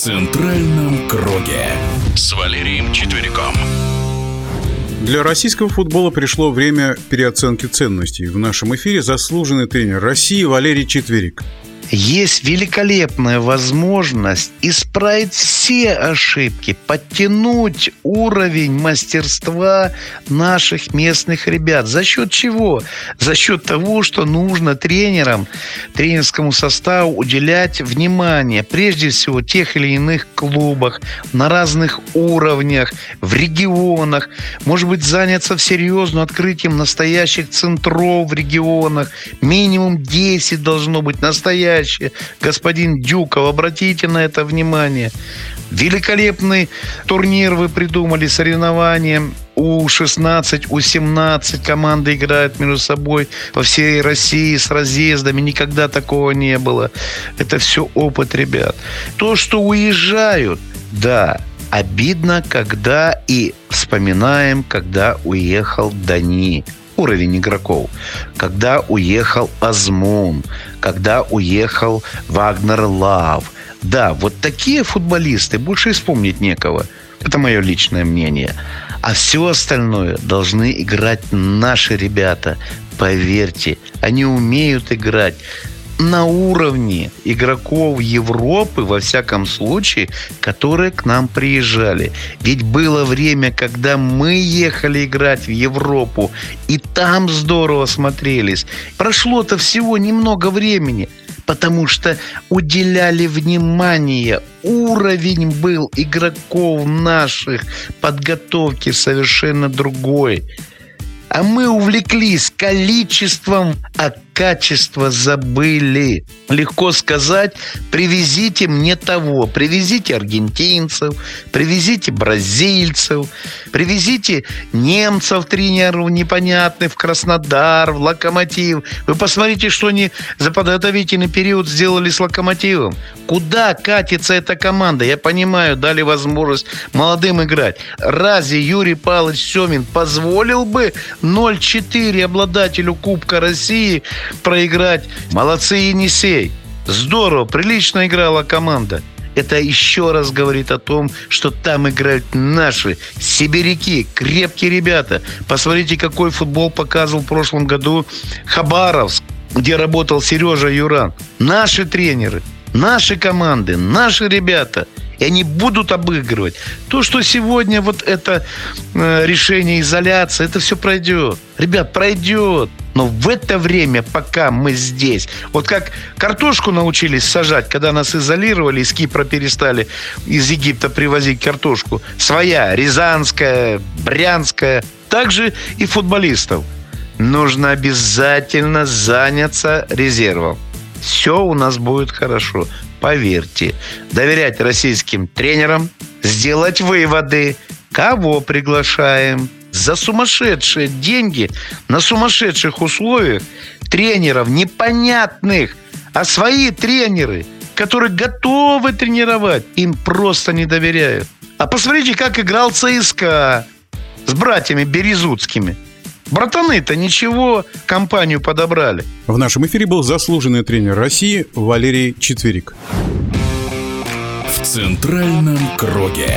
центральном круге с Валерием Четвериком. Для российского футбола пришло время переоценки ценностей. В нашем эфире заслуженный тренер России Валерий Четверик есть великолепная возможность исправить все ошибки, подтянуть уровень мастерства наших местных ребят. За счет чего? За счет того, что нужно тренерам, тренерскому составу уделять внимание, прежде всего, тех или иных клубах, на разных уровнях, в регионах. Может быть, заняться всерьез открытием настоящих центров в регионах. Минимум 10 должно быть настоящих настоящее. Господин Дюков, обратите на это внимание. Великолепный турнир вы придумали, соревнования. У-16, У-17 команды играют между собой по всей России с разъездами. Никогда такого не было. Это все опыт ребят. То, что уезжают, да, обидно, когда и вспоминаем, когда уехал Дани уровень игроков. Когда уехал Азмун, когда уехал Вагнер Лав. Да, вот такие футболисты, больше вспомнить некого. Это мое личное мнение. А все остальное должны играть наши ребята. Поверьте, они умеют играть на уровне игроков Европы, во всяком случае, которые к нам приезжали. Ведь было время, когда мы ехали играть в Европу, и там здорово смотрелись. Прошло-то всего немного времени, потому что уделяли внимание, уровень был игроков наших подготовки совершенно другой. А мы увлеклись количеством, а качество забыли. Легко сказать, привезите мне того, привезите аргентинцев, привезите бразильцев, привезите немцев, тренеров непонятных в Краснодар, в Локомотив. Вы посмотрите, что они за подготовительный период сделали с Локомотивом. Куда катится эта команда? Я понимаю, дали возможность молодым играть. Разве Юрий Павлович Семин позволил бы 0-4 обладателю Кубка России проиграть. Молодцы, Енисей. Здорово, прилично играла команда. Это еще раз говорит о том, что там играют наши сибиряки, крепкие ребята. Посмотрите, какой футбол показывал в прошлом году Хабаровск, где работал Сережа Юран. Наши тренеры, наши команды, наши ребята – и они будут обыгрывать. То, что сегодня вот это э, решение изоляции, это все пройдет. Ребят, пройдет. Но в это время, пока мы здесь, вот как картошку научились сажать, когда нас изолировали, из Кипра перестали из Египта привозить картошку, своя, рязанская, брянская, также и футболистов. Нужно обязательно заняться резервом. Все у нас будет хорошо поверьте, доверять российским тренерам, сделать выводы, кого приглашаем, за сумасшедшие деньги, на сумасшедших условиях тренеров непонятных, а свои тренеры, которые готовы тренировать, им просто не доверяют. А посмотрите, как играл ЦСКА с братьями Березутскими – Братаны-то ничего, компанию подобрали. В нашем эфире был заслуженный тренер России Валерий Четверик. В центральном круге.